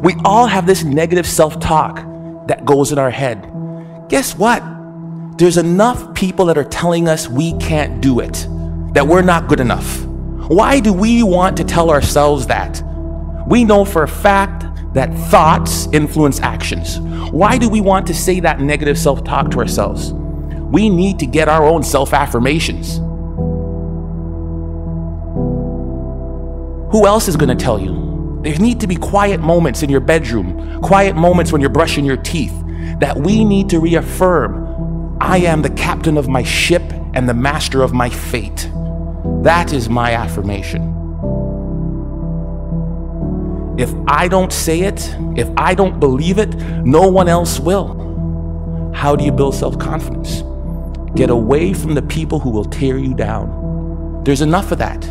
We all have this negative self talk that goes in our head. Guess what? There's enough people that are telling us we can't do it, that we're not good enough. Why do we want to tell ourselves that? We know for a fact that thoughts influence actions. Why do we want to say that negative self talk to ourselves? We need to get our own self affirmations. Who else is going to tell you? There need to be quiet moments in your bedroom, quiet moments when you're brushing your teeth, that we need to reaffirm I am the captain of my ship and the master of my fate. That is my affirmation. If I don't say it, if I don't believe it, no one else will. How do you build self confidence? Get away from the people who will tear you down. There's enough of that.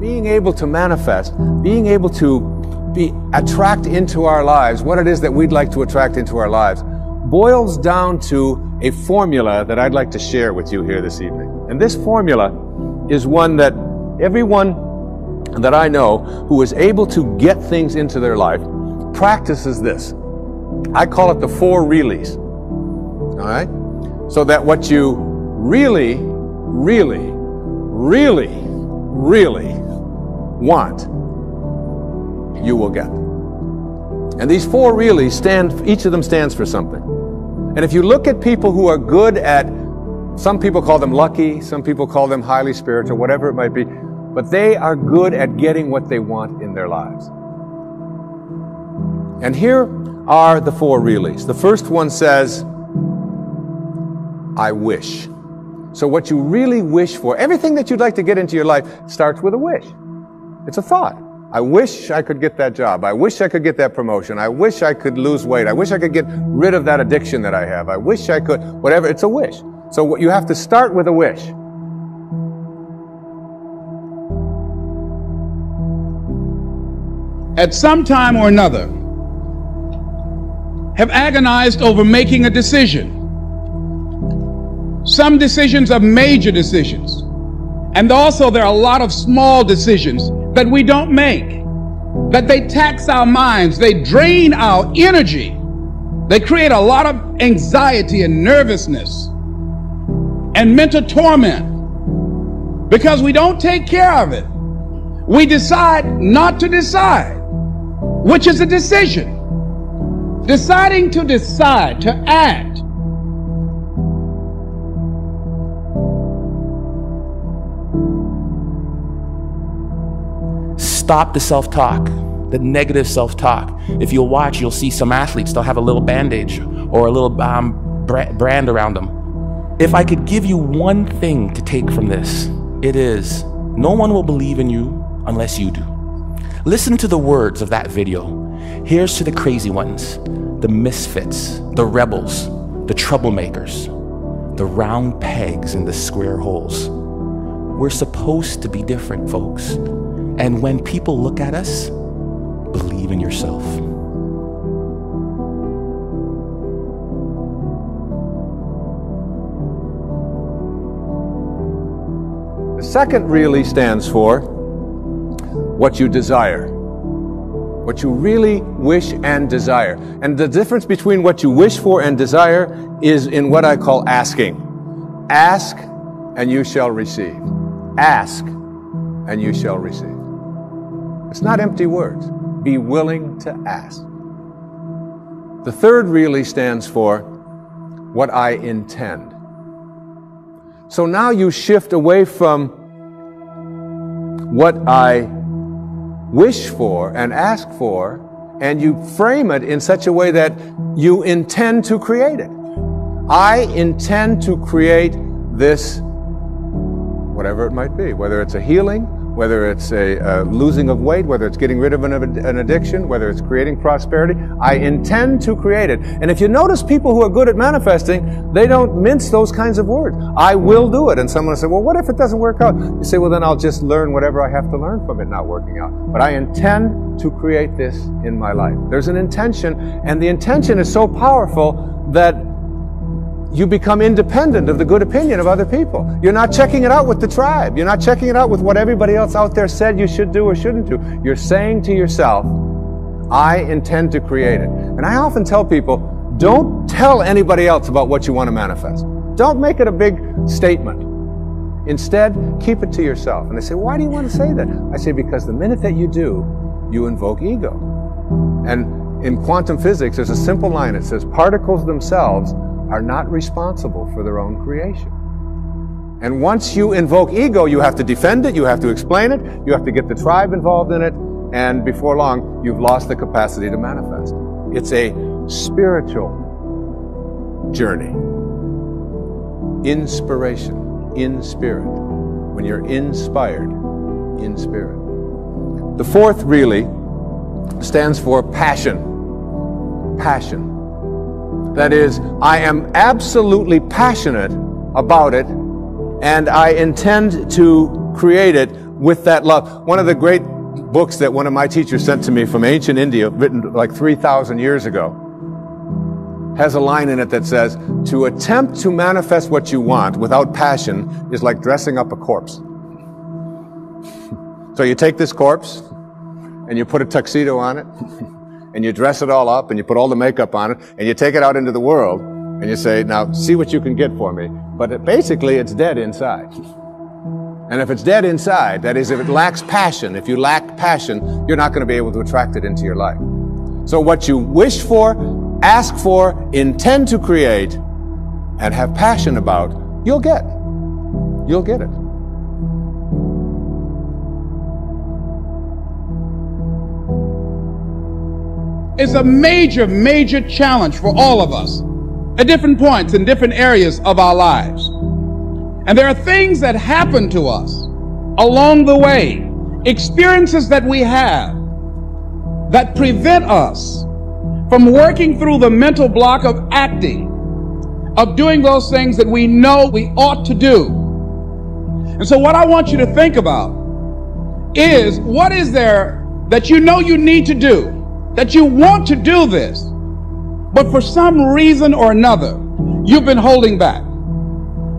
Being able to manifest, being able to be attract into our lives what it is that we'd like to attract into our lives boils down to a formula that I'd like to share with you here this evening. And this formula is one that everyone that I know who is able to get things into their life practices this. I call it the four reallys. All right? So that what you really, really, really, really want, you will get. And these four really stand, each of them stands for something. And if you look at people who are good at some people call them lucky, some people call them highly spiritual, whatever it might be, but they are good at getting what they want in their lives. And here are the four reallys. The first one says, I wish. So, what you really wish for, everything that you'd like to get into your life, starts with a wish. It's a thought. I wish I could get that job. I wish I could get that promotion. I wish I could lose weight. I wish I could get rid of that addiction that I have. I wish I could, whatever. It's a wish. So you have to start with a wish. At some time or another, have agonized over making a decision. Some decisions are major decisions. And also there are a lot of small decisions that we don't make. That they tax our minds, they drain our energy. They create a lot of anxiety and nervousness and mental torment because we don't take care of it. We decide not to decide, which is a decision. Deciding to decide, to act. Stop the self talk, the negative self talk. If you'll watch, you'll see some athletes, they'll have a little bandage or a little um, brand around them if I could give you one thing to take from this, it is no one will believe in you unless you do. Listen to the words of that video. Here's to the crazy ones, the misfits, the rebels, the troublemakers, the round pegs in the square holes. We're supposed to be different, folks. And when people look at us, believe in yourself. The Second really stands for what you desire. What you really wish and desire. And the difference between what you wish for and desire is in what I call asking. Ask and you shall receive. Ask and you shall receive. It's not empty words. Be willing to ask. The third really stands for what I intend. So now you shift away from what I wish for and ask for, and you frame it in such a way that you intend to create it. I intend to create this, whatever it might be, whether it's a healing, whether it's a, a, losing of weight, whether it's getting rid of an, an, addiction, whether it's creating prosperity. I intend to create it. And if you notice people who are good at manifesting, they don't mince those kinds of words. I will do it. And someone will say, well, what if it doesn't work out? You say, well, then I'll just learn whatever I have to learn from it not working out. But I intend to create this in my life. There's an intention, and the intention is so powerful that you become independent of the good opinion of other people. You're not checking it out with the tribe. You're not checking it out with what everybody else out there said you should do or shouldn't do. You're saying to yourself, I intend to create it. And I often tell people, don't tell anybody else about what you want to manifest. Don't make it a big statement. Instead, keep it to yourself. And they say, why do you want to say that? I say, because the minute that you do, you invoke ego. And in quantum physics, there's a simple line. It says, particles themselves are not responsible for their own creation. And once you invoke ego, you have to defend it, you have to explain it, you have to get the tribe involved in it, and before long, you've lost the capacity to manifest. It's a spiritual journey. Inspiration, in spirit. When you're inspired, in spirit. The fourth really stands for passion. Passion. That is, I am absolutely passionate about it and I intend to create it with that love. One of the great books that one of my teachers sent to me from ancient India, written like 3,000 years ago, has a line in it that says, To attempt to manifest what you want without passion is like dressing up a corpse. so you take this corpse and you put a tuxedo on it. And you dress it all up and you put all the makeup on it and you take it out into the world and you say, now see what you can get for me. But it, basically it's dead inside. And if it's dead inside, that is, if it lacks passion, if you lack passion, you're not going to be able to attract it into your life. So what you wish for, ask for, intend to create, and have passion about, you'll get. You'll get it. Is a major, major challenge for all of us at different points in different areas of our lives. And there are things that happen to us along the way, experiences that we have that prevent us from working through the mental block of acting, of doing those things that we know we ought to do. And so, what I want you to think about is what is there that you know you need to do that you want to do this, but for some reason or another, you've been holding back.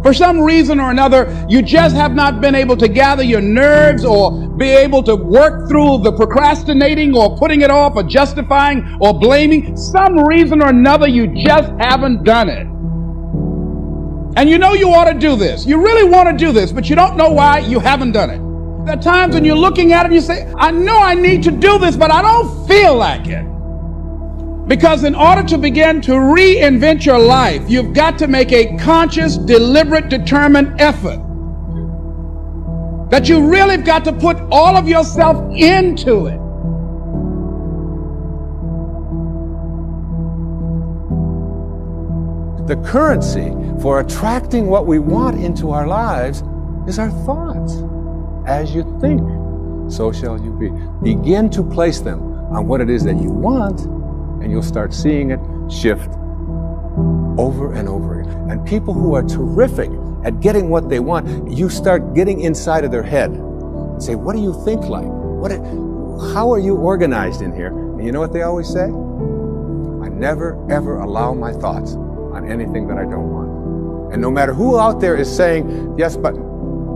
For some reason or another, you just have not been able to gather your nerves or be able to work through the procrastinating or putting it off or justifying or blaming. Some reason or another, you just haven't done it. And you know you ought to do this. You really want to do this, but you don't know why you haven't done it. There are times when you're looking at it and you say, I know I need to do this, but I don't feel like it. Because in order to begin to reinvent your life, you've got to make a conscious, deliberate, determined effort. That you really have got to put all of yourself into it. The currency for attracting what we want into our lives is our thoughts. As you think, so shall you be. Begin to place them on what it is that you want, and you'll start seeing it shift over and over again. And people who are terrific at getting what they want, you start getting inside of their head and say, What do you think like? What, how are you organized in here? And you know what they always say? I never, ever allow my thoughts on anything that I don't want. And no matter who out there is saying, Yes, but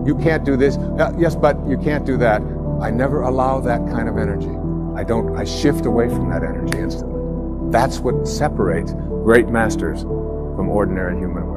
you can't do this. Uh, yes, but you can't do that. I never allow that kind of energy. I don't, I shift away from that energy instantly. That's what separates great masters from ordinary human.